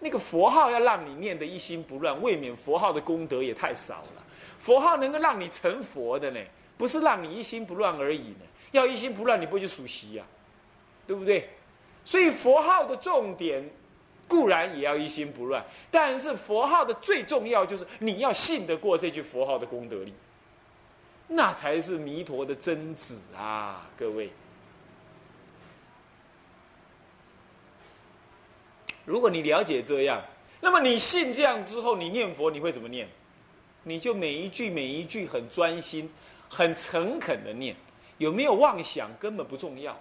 那个佛号要让你念得一心不乱，未免佛号的功德也太少了。佛号能够让你成佛的呢，不是让你一心不乱而已呢。要一心不乱，你不会去数息呀，对不对？所以佛号的重点固然也要一心不乱，但是佛号的最重要就是你要信得过这句佛号的功德力，那才是弥陀的真子啊，各位。如果你了解这样，那么你信这样之后，你念佛你会怎么念？你就每一句每一句很专心、很诚恳的念，有没有妄想根本不重要。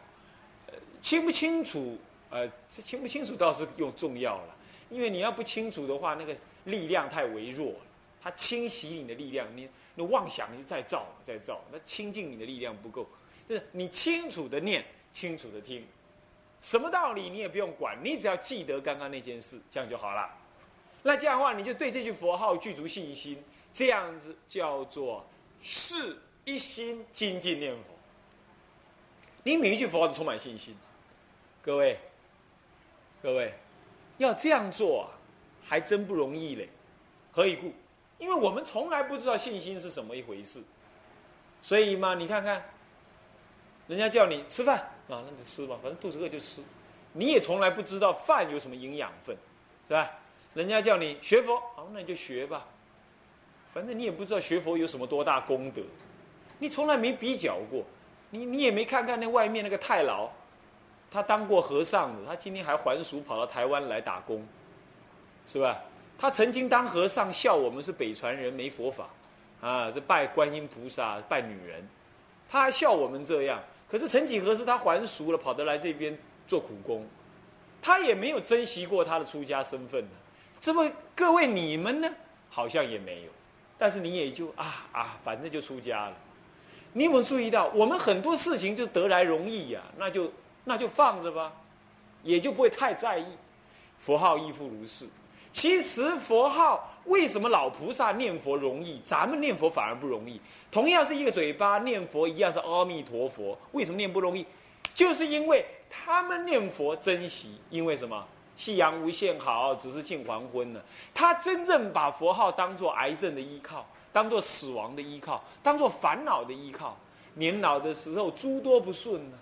呃，清不清楚？呃，这清不清楚倒是又重要了，因为你要不清楚的话，那个力量太微弱了，它清洗你的力量，你那妄想你再造再造，那清净你的力量不够。就是你清楚的念，清楚的听。什么道理你也不用管，你只要记得刚刚那件事，这样就好了。那这样的话，你就对这句佛号具足信心，这样子叫做是一心精进念佛。你每一句佛号都充满信心，各位，各位要这样做啊，还真不容易嘞。何以故？因为我们从来不知道信心是什么一回事，所以嘛，你看看，人家叫你吃饭。啊，那就吃吧，反正肚子饿就吃。你也从来不知道饭有什么营养分，是吧？人家叫你学佛，好，那你就学吧。反正你也不知道学佛有什么多大功德，你从来没比较过。你你也没看看那外面那个太牢，他当过和尚的，他今天还还俗跑到台湾来打工，是吧？他曾经当和尚笑我们是北传人没佛法，啊，这拜观音菩萨拜女人，他还笑我们这样。可是曾几何时，他还俗了，跑得来这边做苦工，他也没有珍惜过他的出家身份呢。这么各位你们呢，好像也没有，但是你也就啊啊，反正就出家了。你有没有注意到，我们很多事情就得来容易呀，那就那就放着吧，也就不会太在意。佛号亦复如是。其实佛号为什么老菩萨念佛容易，咱们念佛反而不容易？同样是一个嘴巴念佛，一样是阿弥陀佛，为什么念不容易？就是因为他们念佛珍惜，因为什么？夕阳无限好，只是近黄昏了。他真正把佛号当做癌症的依靠，当做死亡的依靠，当做烦恼的依靠。年老的时候诸多不顺呢，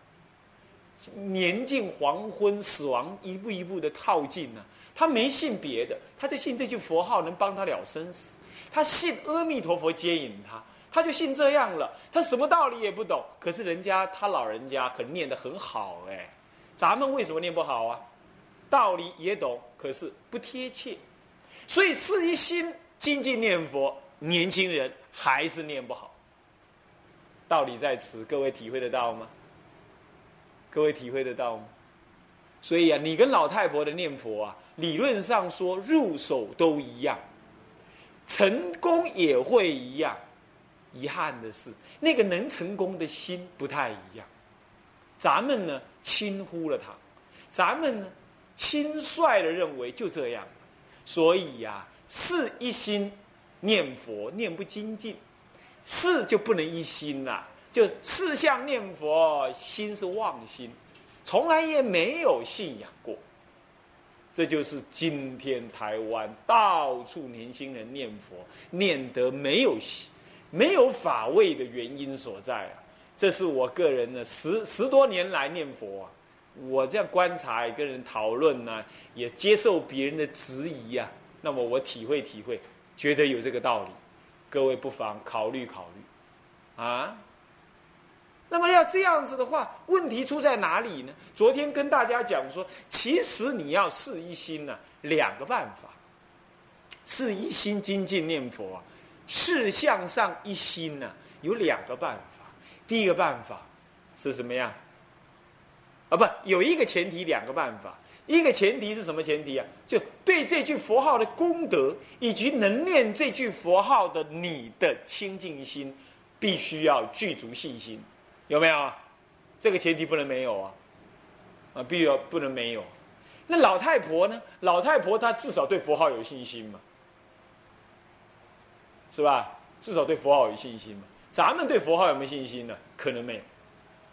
年近黄昏，死亡一步一步的靠近呢。他没信别的，他就信这句佛号能帮他了生死。他信阿弥陀佛接引他，他就信这样了。他什么道理也不懂，可是人家他老人家可念得很好哎。咱们为什么念不好啊？道理也懂，可是不贴切。所以是一心精进念佛，年轻人还是念不好。道理在此，各位体会得到吗？各位体会得到吗？所以啊，你跟老太婆的念佛啊。理论上说，入手都一样，成功也会一样。遗憾的是，那个能成功的心不太一样。咱们呢，轻忽了他；咱们呢，轻率的认为就这样。所以呀，是一心念佛念不精进，是就不能一心了。就四相念佛，心是妄心，从来也没有信仰过。这就是今天台湾到处年轻人念佛念得没有没有法味的原因所在啊！这是我个人呢十十多年来念佛啊，我这样观察跟人讨论呢，也接受别人的质疑呀。那么我体会体会，觉得有这个道理，各位不妨考虑考虑啊。那么要这样子的话，问题出在哪里呢？昨天跟大家讲说，其实你要是一心呢，两个办法，是一心精进念佛啊，事向上一心呢，有两个办法。第一个办法是什么样？啊，不，有一个前提，两个办法。一个前提是什么前提啊？就对这句佛号的功德，以及能念这句佛号的你的清净心，必须要具足信心。有没有？这个前提不能没有啊！啊，必要不能没有。那老太婆呢？老太婆她至少对佛号有信心嘛，是吧？至少对佛号有信心嘛。咱们对佛号有没有信心呢？可能没有。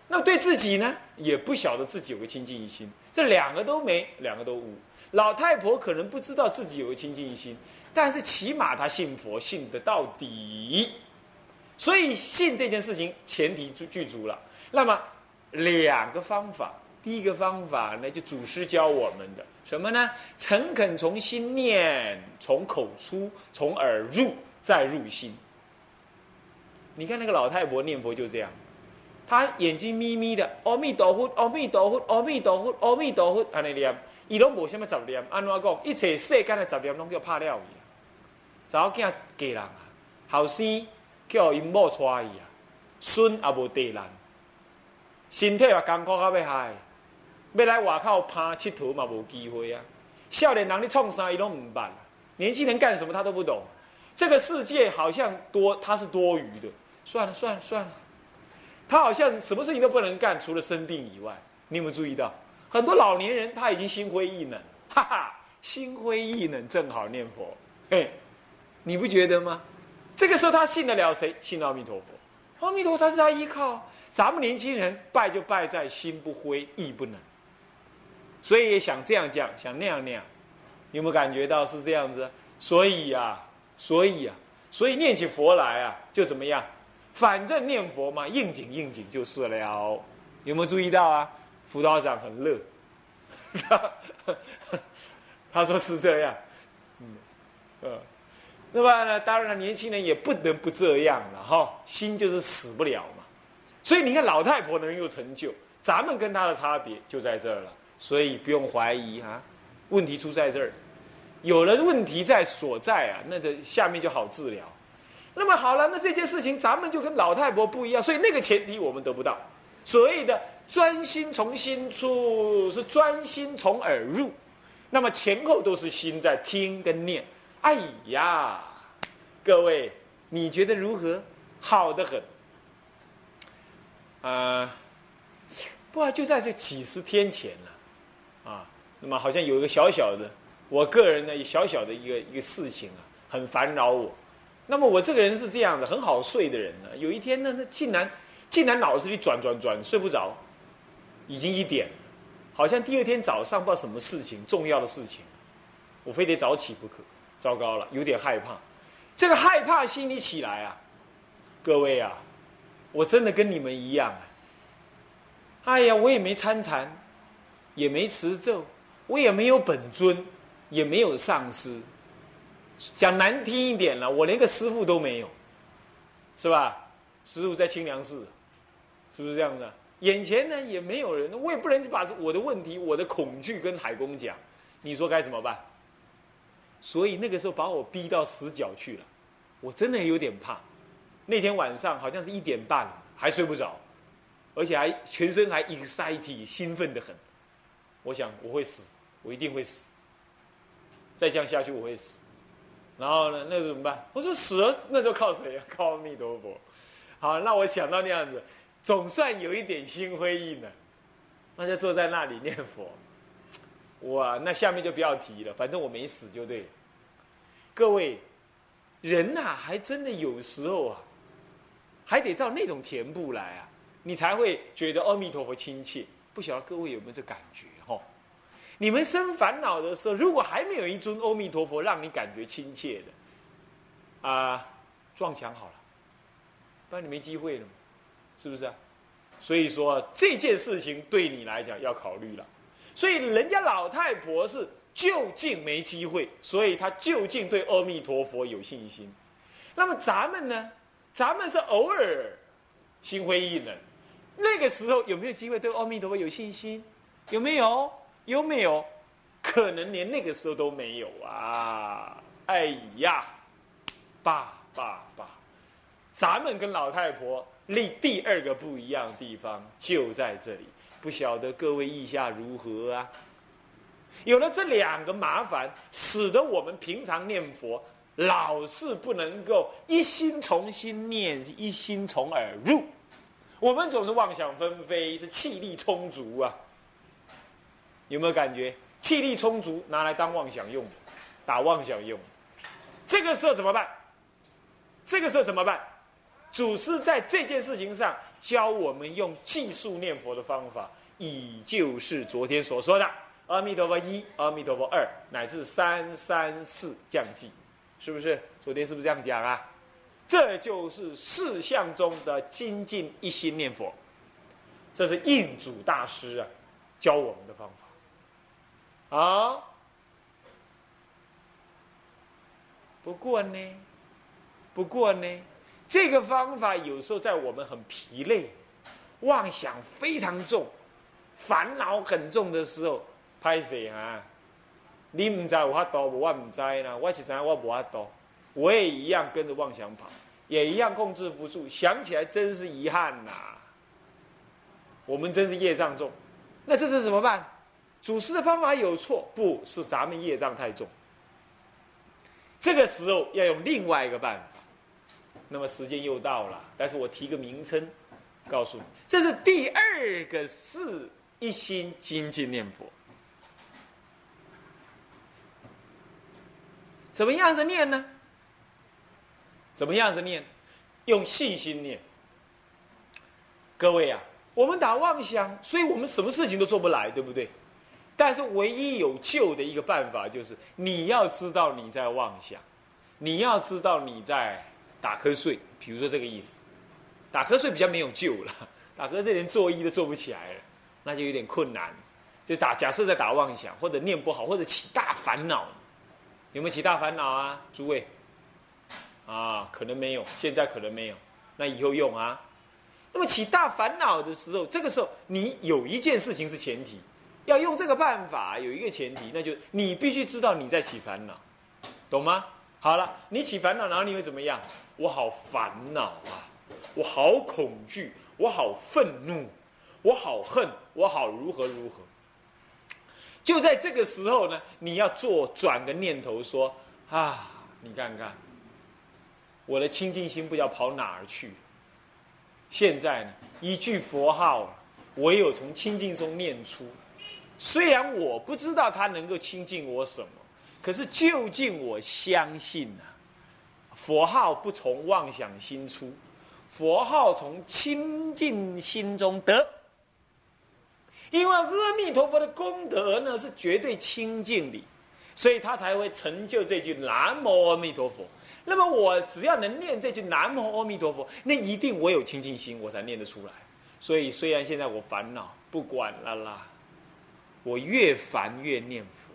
那对自己呢？也不晓得自己有个清净心。这两个都没，两个都无。老太婆可能不知道自己有个清净心，但是起码她信佛，信得到底。所以信这件事情前提具足了。那么两个方法，第一个方法呢，就祖师教我们的什么呢？诚恳从心念，从口出，从耳入，再入心。你看那个老太婆念佛就这样，她眼睛眯眯的，阿弥陀佛，阿弥陀佛，阿弥陀佛，阿弥陀佛，安尼念，伊拢无什么杂念。安怎讲？一切世间的杂念拢叫拍了伊。早囝嫁人啊，后生叫因某娶伊啊，孙也无地难，身体也艰苦到要害，要来外口拍佚佗嘛无机会啊。少年人你创啥伊拢唔办，年轻人干什么他都不懂。这个世界好像多，他是多余的。算了算了算了，他好像什么事情都不能干，除了生病以外。你有没有注意到，很多老年人他已经心灰意冷，哈哈，心灰意冷正好念佛，嘿，你不觉得吗？这个时候他信得了谁？信阿弥陀佛，阿弥陀佛他是他依靠。咱们年轻人拜就拜在心不灰意不冷，所以也想这样讲，想那样那样，有没有感觉到是这样子？所以呀，所以呀，所以念起佛来啊，就怎么样？反正念佛嘛，应景应景就是了。有没有注意到啊？辅导长很乐，他说是这样。嗯，呃，那么呢，当然了年轻人也不能不这样了哈。心就是死不了嘛。所以你看老太婆能有成就，咱们跟她的差别就在这儿了。所以不用怀疑哈，问题出在这儿。有了问题在所在啊，那这下面就好治疗。那么好了，那这件事情咱们就跟老太婆不一样，所以那个前提我们得不到。所谓的专心从心出，是专心从耳入，那么前后都是心在听跟念。哎呀，各位，你觉得如何？好的很。啊，不啊，就在这几十天前了，啊，那么好像有一个小小的，我个人的小小的一个一个事情啊，很烦扰我。那么我这个人是这样的，很好睡的人呢。有一天呢，那竟然竟然脑子里转转转，睡不着，已经一点，好像第二天早上不知道什么事情，重要的事情，我非得早起不可。糟糕了，有点害怕。这个害怕心理起来啊，各位啊，我真的跟你们一样啊。哎呀，我也没参禅，也没持咒，我也没有本尊，也没有上师。讲难听一点了，我连个师傅都没有，是吧？师傅在清凉寺，是不是这样的？眼前呢也没有人，我也不能把我的问题、我的恐惧跟海公讲，你说该怎么办？所以那个时候把我逼到死角去了，我真的有点怕。那天晚上好像是一点半还睡不着，而且还全身还 excited 兴奋的很。我想我会死，我一定会死。再这样下去我会死。然后呢？那怎么办？我说死了，那时候靠谁呀？靠阿弥陀佛。好，那我想到那样子，总算有一点心灰意冷，那就坐在那里念佛。哇，那下面就不要提了，反正我没死就对。各位，人呐，还真的有时候啊，还得到那种田步来啊，你才会觉得阿弥陀佛亲切。不晓得各位有没有这感觉？哈。你们生烦恼的时候，如果还没有一尊阿弥陀佛让你感觉亲切的，啊，撞墙好了，不然你没机会了，是不是啊？所以说这件事情对你来讲要考虑了。所以人家老太婆是就近没机会，所以她就近对阿弥陀佛有信心。那么咱们呢？咱们是偶尔心灰意冷，那个时候有没有机会对阿弥陀佛有信心？有没有？有没有可能连那个时候都没有啊？哎呀，爸爸爸，咱们跟老太婆立第二个不一样的地方就在这里，不晓得各位意下如何啊？有了这两个麻烦，使得我们平常念佛老是不能够一心从心念，一心从耳入，我们总是妄想纷飞，是气力充足啊。有没有感觉气力充足，拿来当妄想用的，打妄想用？这个时候怎么办？这个时候怎么办？祖师在这件事情上教我们用技术念佛的方法，以就是昨天所说的阿弥陀佛一，阿弥陀佛二，乃至三三四降记，是不是？昨天是不是这样讲啊？这就是四相中的精进一心念佛，这是印祖大师啊教我们的方法。啊，不过呢，不过呢，这个方法有时候在我们很疲累、妄想非常重、烦恼很重的时候，拍谁啊？你唔知有法度，我唔知啦。我是知我无法度。我也一样跟着妄想跑，也一样控制不住。想起来真是遗憾呐！我们真是业障重，那这是怎么办？祖师的方法有错？不是咱们业障太重。这个时候要用另外一个办法。那么时间又到了，但是我提个名称，告诉你，这是第二个四一心精进念佛。怎么样子念呢？怎么样子念？用信心念。各位啊，我们打妄想，所以我们什么事情都做不来，对不对？但是唯一有救的一个办法，就是你要知道你在妄想，你要知道你在打瞌睡。比如说这个意思，打瞌睡比较没有救了，打瞌睡连作揖都做不起来了，那就有点困难。就打假设在打妄想，或者念不好，或者起大烦恼，有没有起大烦恼啊，诸位？啊，可能没有，现在可能没有，那以后用啊。那么起大烦恼的时候，这个时候你有一件事情是前提，要用这个办法，有一个前提，那就是你必须知道你在起烦恼，懂吗？好了，你起烦恼，然后你会怎么样？我好烦恼啊，我好恐惧，我好愤怒，我好恨，我好如何如何。就在这个时候呢，你要做转个念头，说啊，你看看。我的清净心不知道跑哪儿去。现在呢，一句佛号，唯有从清净中念出。虽然我不知道它能够清净我什么，可是究竟我相信呐，佛号不从妄想心出，佛号从清净心中得。因为阿弥陀佛的功德呢是绝对清净的，所以他才会成就这句南无阿弥陀佛。那么我只要能念这句南无阿弥陀佛，那一定我有清净心，我才念得出来。所以虽然现在我烦恼，不管了啦，我越烦越念佛，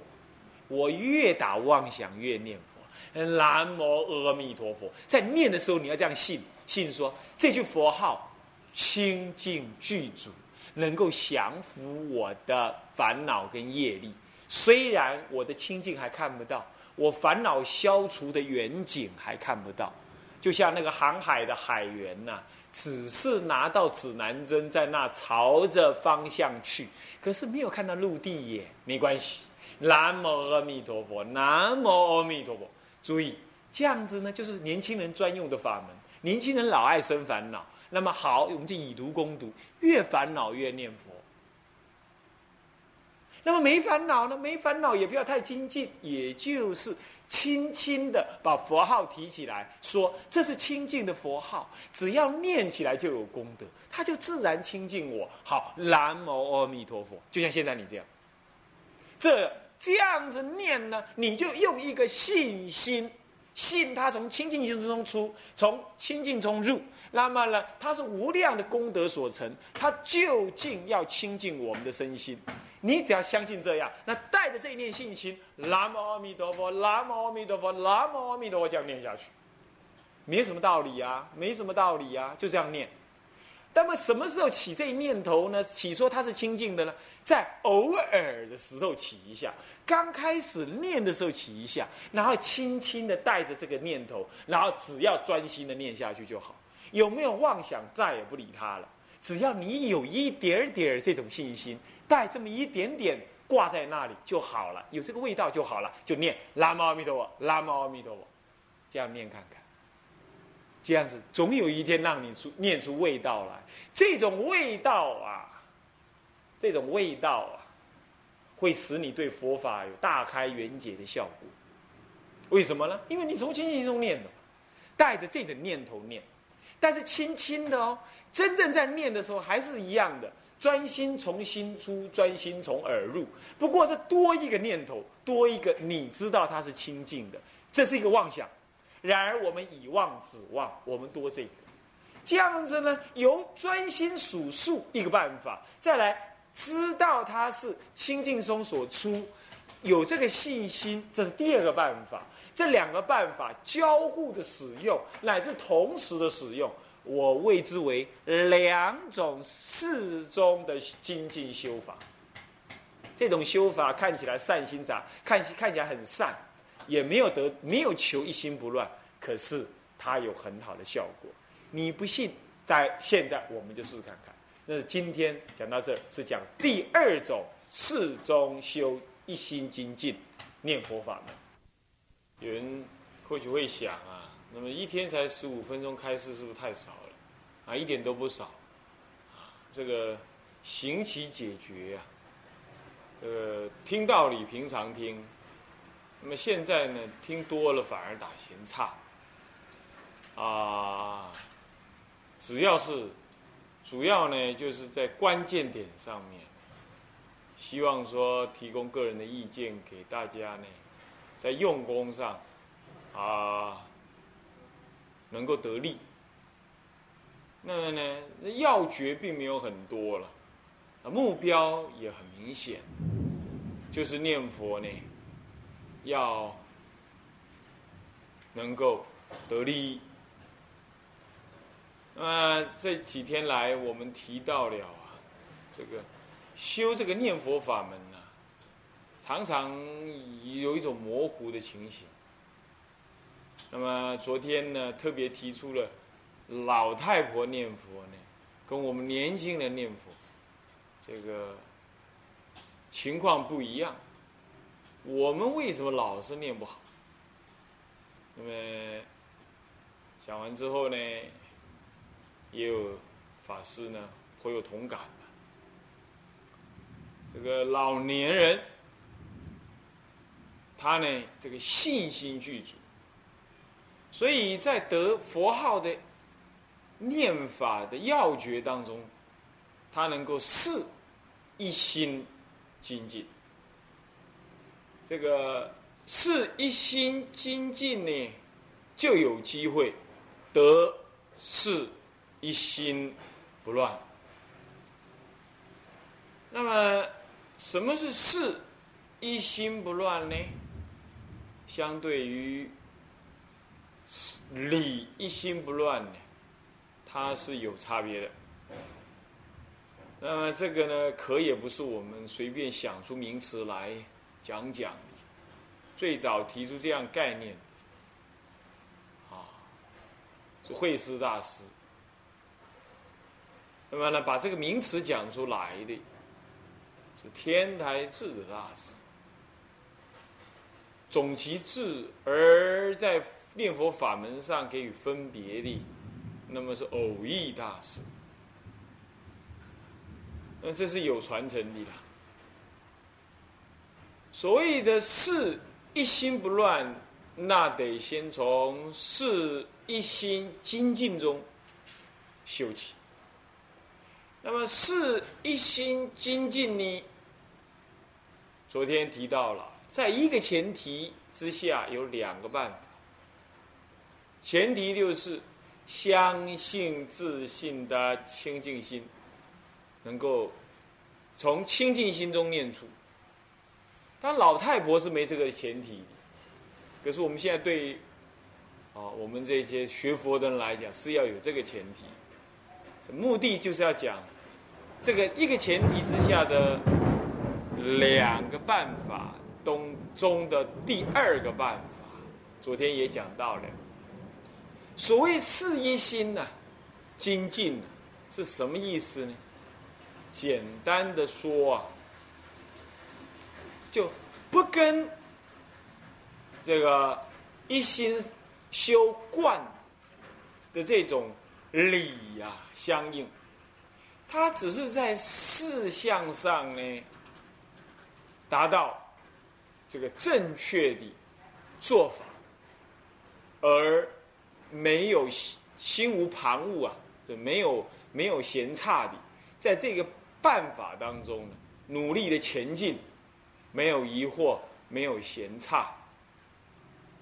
我越打妄想越念佛。南无阿弥陀佛，在念的时候你要这样信，信说这句佛号清净具足，能够降服我的烦恼跟业力。虽然我的清净还看不到。我烦恼消除的远景还看不到，就像那个航海的海员呐，只是拿到指南针在那朝着方向去，可是没有看到陆地耶。没关系，南无阿弥陀佛，南无阿弥陀佛。注意，这样子呢，就是年轻人专用的法门。年轻人老爱生烦恼，那么好，我们就以毒攻毒，越烦恼越念佛。那么没烦恼呢？没烦恼也不要太精进，也就是轻轻的把佛号提起来，说这是清净的佛号，只要念起来就有功德，它就自然清净我。好，南无阿弥陀佛，就像现在你这样，这这样子念呢，你就用一个信心，信他从清净心中出，从清净中入。那么呢，它是无量的功德所成，它究竟要清净我们的身心。你只要相信这样，那带着这一念信心，南无阿弥陀佛，南无阿弥陀佛，南无阿弥陀佛，这样念下去，没什么道理啊，没什么道理啊，就这样念。那么什么时候起这念头呢？起说它是清净的呢？在偶尔的时候起一下，刚开始念的时候起一下，然后轻轻的带着这个念头，然后只要专心的念下去就好。有没有妄想，再也不理他了。只要你有一点点这种信心，带这么一点点挂在那里就好了，有这个味道就好了，就念南无阿弥陀佛，南无阿弥陀佛，这样念看看。这样子，总有一天让你出念出味道来。这种味道啊，这种味道啊，会使你对佛法有大开圆解的效果。为什么呢？因为你从清净中念的，带着这个念头念，但是轻轻的哦。真正在念的时候还是一样的，专心从心出，专心从耳入，不过是多一个念头，多一个你知道它是清净的，这是一个妄想。然而我们以望指望，我们多这个，这样子呢，由专心数数一个办法，再来知道它是清净松所出，有这个信心，这是第二个办法。这两个办法交互的使用，乃至同时的使用，我谓之为两种适中的精进修法。这种修法看起来善心杂，看看起来很善，也没有得没有求一心不乱，可是它有很好的效果。你不信，在现在我们就试试看看。那今天讲到这是讲第二种适中修一心精进念佛法门。有人或许会想啊，那么一天才十五分钟开示，是不是太少了？啊，一点都不少。啊，这个行其解决啊，呃，听道理平常听，那么现在呢，听多了反而打闲差。啊，只要是主要呢，就是在关键点上面，希望说提供个人的意见给大家呢。在用功上，啊，能够得力。那么呢，要诀并没有很多了，啊，目标也很明显，就是念佛呢，要能够得利益。那么这几天来，我们提到了啊，这个修这个念佛法门呢。常常有一种模糊的情形。那么昨天呢，特别提出了老太婆念佛呢，跟我们年轻人念佛，这个情况不一样。我们为什么老是念不好？那么讲完之后呢，也有法师呢颇有同感这个老年人。他呢，这个信心具足，所以在得佛号的念法的要诀当中，他能够事一心精进。这个事一心精进呢，就有机会得事一心不乱。那么，什么是事一心不乱呢？相对于理一心不乱呢，它是有差别的。那么这个呢，可也不是我们随便想出名词来讲讲。最早提出这样概念，啊，是慧师大师。那么呢，把这个名词讲出来的，是天台智者大师。总其智，而在念佛法门上给予分别的，那么是偶益大师。那这是有传承的。所谓的事一心不乱，那得先从事一心精进中修起。那么事一心精进呢？昨天提到了。在一个前提之下，有两个办法。前提就是相信、自信的清净心，能够从清净心中念出。但老太婆是没这个前提，可是我们现在对啊，我们这些学佛的人来讲，是要有这个前提。目的就是要讲这个一个前提之下的两个办法。东中的第二个办法，昨天也讲到了。所谓四一心呢，精进是什么意思呢？简单的说啊，就不跟这个一心修观的这种理呀相应，他只是在事项上呢达到。这个正确的做法，而没有心无旁骛啊，就没有没有闲差的，在这个办法当中呢，努力的前进，没有疑惑，没有嫌差。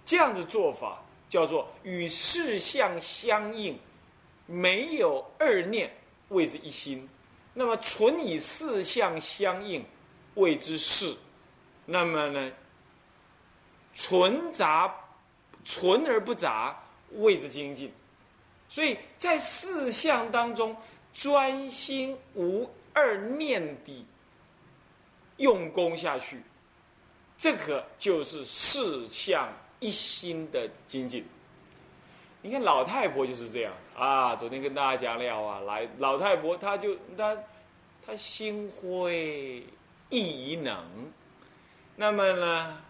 这样子做法叫做与事相相应，没有二念，谓之一心。那么纯以四相相应，谓之事。那么呢，纯杂，纯而不杂，谓之精进。所以在四相当中，专心无二念的用功下去，这个就是四相一心的精进。你看老太婆就是这样啊！昨天跟大家讲了啊，来老太婆，她就她她心灰意能，那么呢，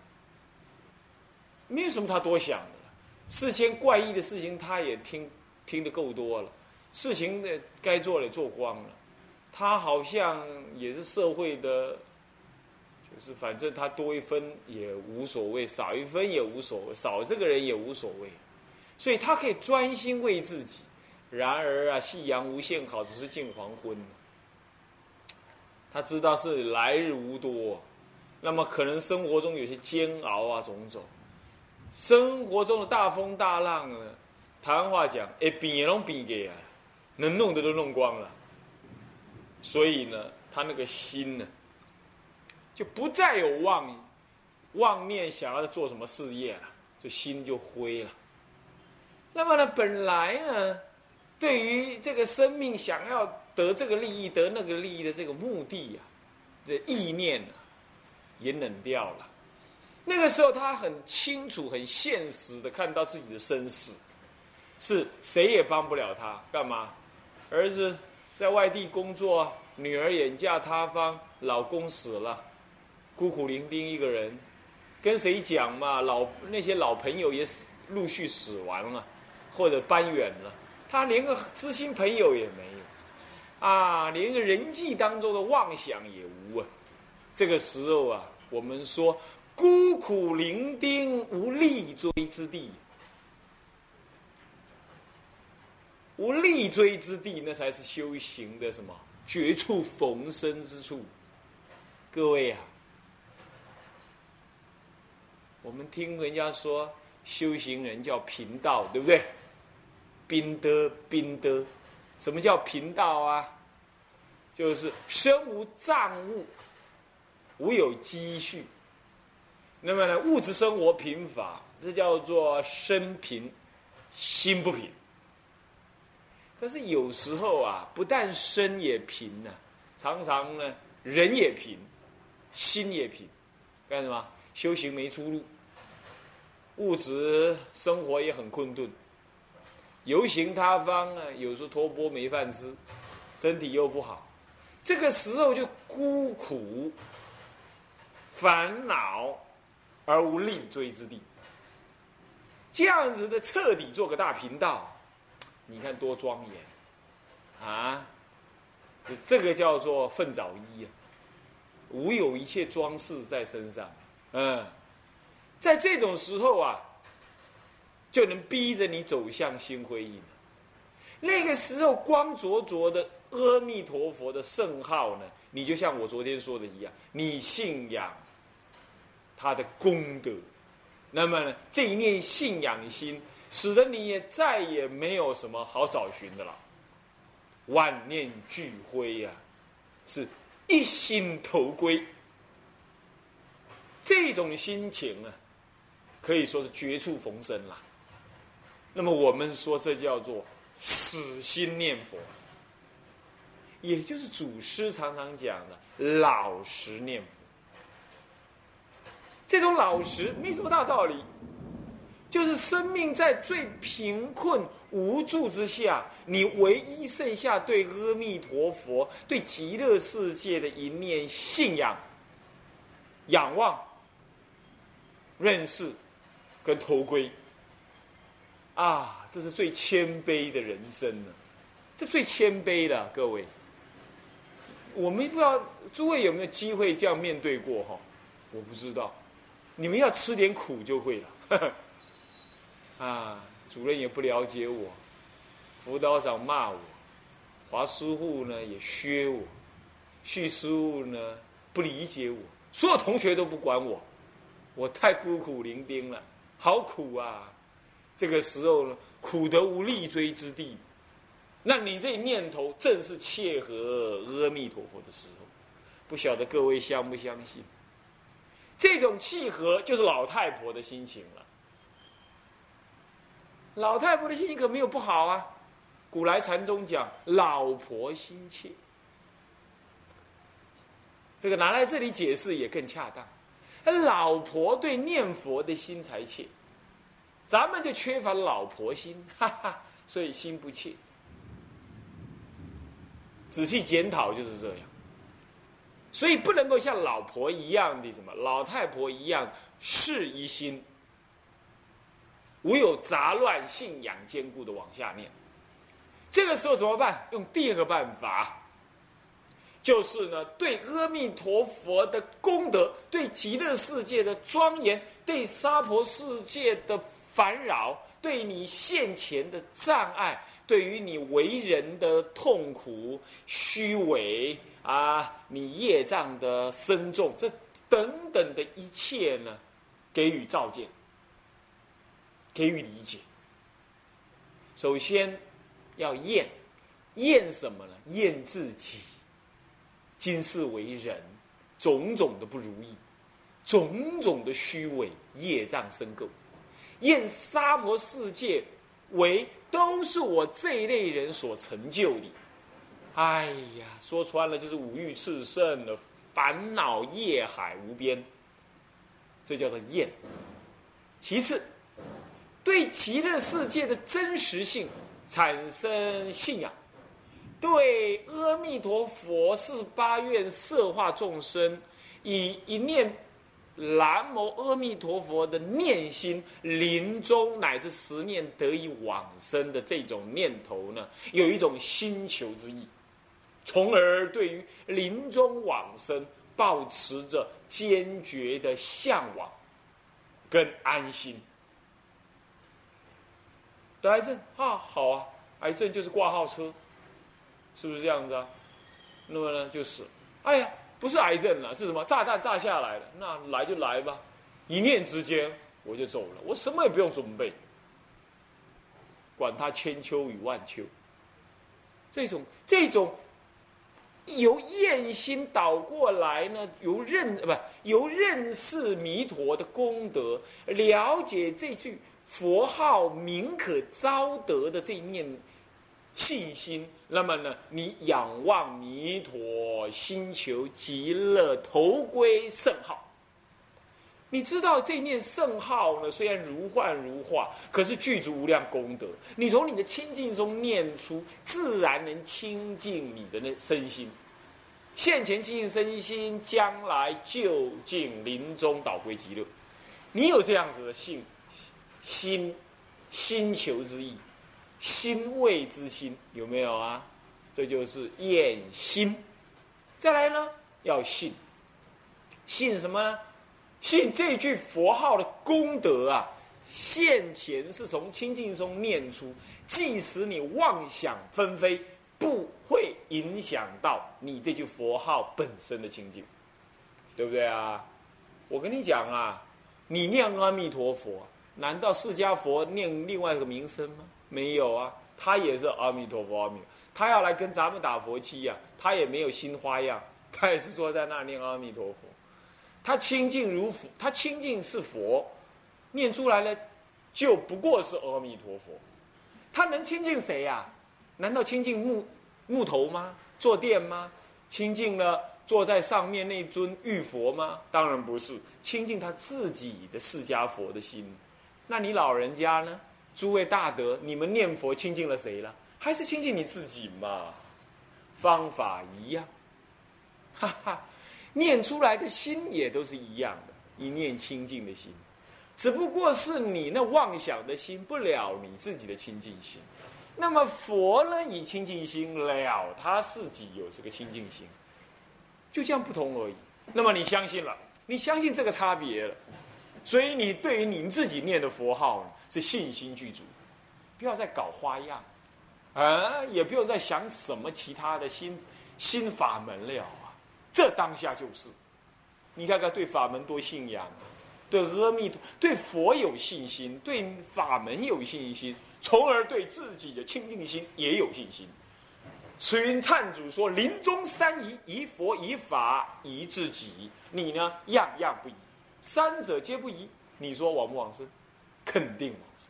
没有什么她多想的了。世间怪异的事情，她也听听得够多了，事情的该做的做光了。她好像也是社会的，就是反正他多一分也无所谓，少一分也无所谓，少这个人也无所谓。所以他可以专心为自己。然而啊，夕阳无限好，只是近黄昏。他知道是来日无多，那么可能生活中有些煎熬啊，种种。生活中的大风大浪呢，谈话讲，哎，比也能比给啊，能弄的都弄光了。所以呢，他那个心呢，就不再有妄妄念，想要做什么事业了，这心就灰了。那么呢，本来呢，对于这个生命想要得这个利益、得那个利益的这个目的呀，的意念啊，也冷掉了。那个时候，他很清楚、很现实的看到自己的身世，是谁也帮不了他。干嘛？儿子在外地工作，女儿远嫁他方，老公死了，孤苦伶仃一个人，跟谁讲嘛？老那些老朋友也死，陆续死完了。或者搬远了，他连个知心朋友也没有，啊，连个人际当中的妄想也无啊。这个时候啊，我们说孤苦伶仃无立锥之地，无立锥之地，那才是修行的什么绝处逢生之处。各位啊，我们听人家说修行人叫贫道，对不对？宾德宾德，什么叫贫道啊？就是身无障物，无有积蓄。那么呢，物质生活贫乏，这叫做身贫，心不贫。可是有时候啊，不但身也贫呢，常常呢，人也贫，心也贫。干什么？修行没出路，物质生活也很困顿。游行他方啊，有时候托钵没饭吃，身体又不好，这个时候就孤苦、烦恼而无立锥之地。这样子的彻底做个大频道，你看多庄严啊！这个叫做粪澡衣啊，无有一切装饰在身上。嗯，在这种时候啊。就能逼着你走向心灰意冷。那个时候，光灼灼的阿弥陀佛的圣号呢，你就像我昨天说的一样，你信仰他的功德，那么呢，这一念信仰心，使得你也再也没有什么好找寻的了。万念俱灰呀，是一心投归。这种心情啊，可以说是绝处逢生了。那么我们说，这叫做死心念佛，也就是祖师常常讲的老实念佛。这种老实没什么大道理，就是生命在最贫困无助之下，你唯一剩下对阿弥陀佛、对极乐世界的一念信仰、仰望、认识跟头盔。啊，这是最谦卑的人生了，这最谦卑了，各位。我们不知道诸位有没有机会这样面对过哈？我不知道，你们要吃点苦就会了。啊，主任也不了解我，辅导长骂我，华师傅呢也削我，叙书呢不理解我，所有同学都不管我，我太孤苦伶仃了，好苦啊！这个时候呢，苦得无立锥之地。那你这念头正是切合阿弥陀佛的时候，不晓得各位相不相信？这种契合就是老太婆的心情了。老太婆的心情可没有不好啊。古来禅宗讲老婆心切，这个拿来这里解释也更恰当。老婆对念佛的心才切，咱们就缺乏老婆心，哈哈，所以心不切。仔细检讨就是这样，所以不能够像老婆一样的什么老太婆一样事一心，无有杂乱信仰坚固的往下念。这个时候怎么办？用第二个办法，就是呢，对阿弥陀佛的功德，对极乐世界的庄严，对娑婆世界的烦扰，对你现前的障碍。对于你为人的痛苦、虚伪啊，你业障的深重，这等等的一切呢，给予照见，给予理解。首先要验，验什么呢？验自己今世为人种种的不如意，种种的虚伪业障深垢，验娑婆世界为。都是我这一类人所成就的，哎呀，说穿了就是五欲炽盛的烦恼业海无边，这叫做厌。其次，对极乐世界的真实性产生信仰，对阿弥陀佛四十八愿摄化众生，以一念。南无阿弥陀佛的念心，临终乃至十念得以往生的这种念头呢，有一种心求之意，从而对于临终往生，保持着坚决的向往跟安心。得癌症啊，好啊，癌症就是挂号车，是不是这样子啊？那么呢，就是，哎呀。不是癌症了，是什么？炸弹炸下来了，那来就来吧，一念之间我就走了，我什么也不用准备，管他千秋与万秋。这种这种由厌心倒过来呢，由认不由认识弥陀的功德，了解这句佛号名可招得的这一念信心。那么呢，你仰望弥陀，心求极乐，头归圣号。你知道这念圣号呢，虽然如幻如化，可是具足无量功德。你从你的清净中念出，自然能清净你的那身心。现前清净身心，将来就近临终导归极乐。你有这样子的信心心求之意。欣慰之心有没有啊？这就是厌心。再来呢，要信，信什么呢？信这句佛号的功德啊！现前是从清净中念出，即使你妄想纷飞，不会影响到你这句佛号本身的清净，对不对啊？我跟你讲啊，你念阿弥陀佛，难道释迦佛念另外一个名声吗？没有啊，他也是阿弥陀佛，阿弥，他要来跟咱们打佛七呀，他也没有新花样，他也是坐在那念阿弥陀佛，他清净如佛，他清净是佛，念出来了，就不过是阿弥陀佛，他能清净谁呀？难道清净木木头吗？坐垫吗？清净了坐在上面那尊玉佛吗？当然不是，清净他自己的释迦佛的心，那你老人家呢？诸位大德，你们念佛亲近了谁了？还是亲近你自己嘛？方法一样，哈哈，念出来的心也都是一样的，一念清净的心，只不过是你那妄想的心不了你自己的清净心。那么佛呢，以清净心了他自己有这个清净心，就这样不同而已。那么你相信了，你相信这个差别了，所以你对于你自己念的佛号。是信心具足，不要再搞花样，啊，也不用再想什么其他的新新法门了啊！这当下就是。你看看对法门多信仰，对阿弥陀、对佛有信心，对法门有信心，从而对自己的清净心也有信心。慈云忏主说：“临终三疑，疑佛、疑法、疑自己。你呢，样样不疑，三者皆不疑。你说往不往生？肯定往生。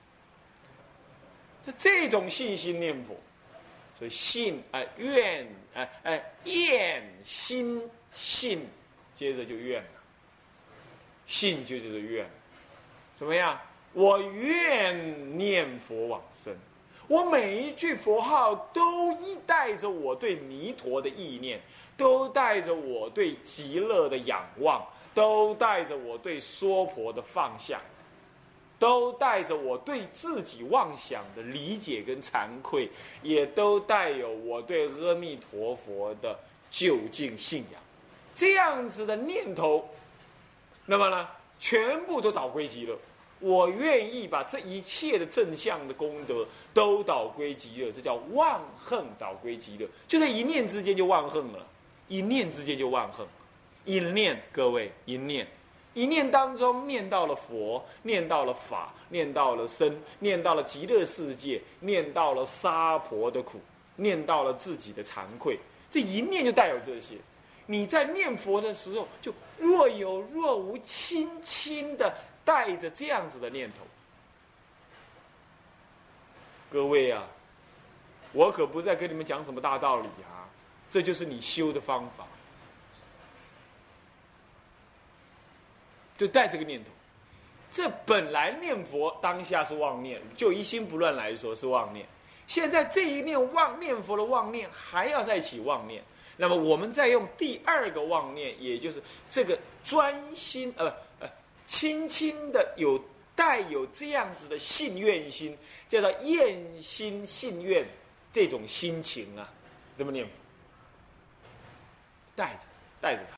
这这种信心念佛，所以信啊，愿啊，哎，愿心信。”接着就愿了，信就就是愿，怎么样？我愿念佛往生，我每一句佛号都一带着我对弥陀的意念，都带着我对极乐的仰望，都带着我对娑婆的放下，都带着我对自己妄想的理解跟惭愧，也都带有我对阿弥陀佛的究竟信仰。这样子的念头，那么呢，全部都导归极乐。我愿意把这一切的正向的功德都导归极乐，这叫万恨导归极乐。就在一念之间就万恨了，一念之间就万恨。一念，各位，一念，一念当中念到了佛，念到了法，念到了身，念到了极乐世界，念到了杀婆的苦，念到了自己的惭愧。这一念就带有这些。你在念佛的时候，就若有若无、轻轻的带着这样子的念头。各位啊，我可不在跟你们讲什么大道理啊，这就是你修的方法。就带这个念头，这本来念佛当下是妄念，就一心不乱来说是妄念。现在这一念妄念佛的妄念，还要再起妄念。那么，我们再用第二个妄念，也就是这个专心，呃呃，轻轻的有带有这样子的信愿心，叫做厌心信愿这种心情啊，怎么念佛？带着，带着它。